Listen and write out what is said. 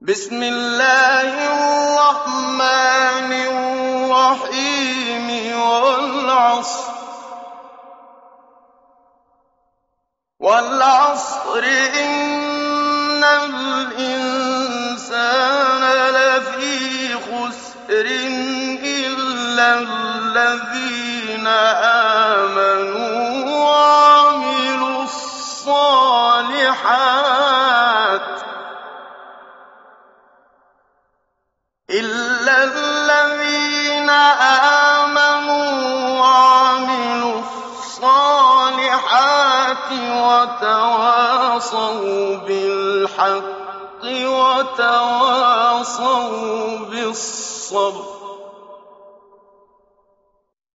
بسم الله الرحمن الرحيم والعصر. والعصر إن الإنسان لفي خسر إلا الذين آمنوا وعملوا الصالحات. إلا الذين آمنوا وعملوا الصالحات وتواصوا بالحق وتواصوا بالصبر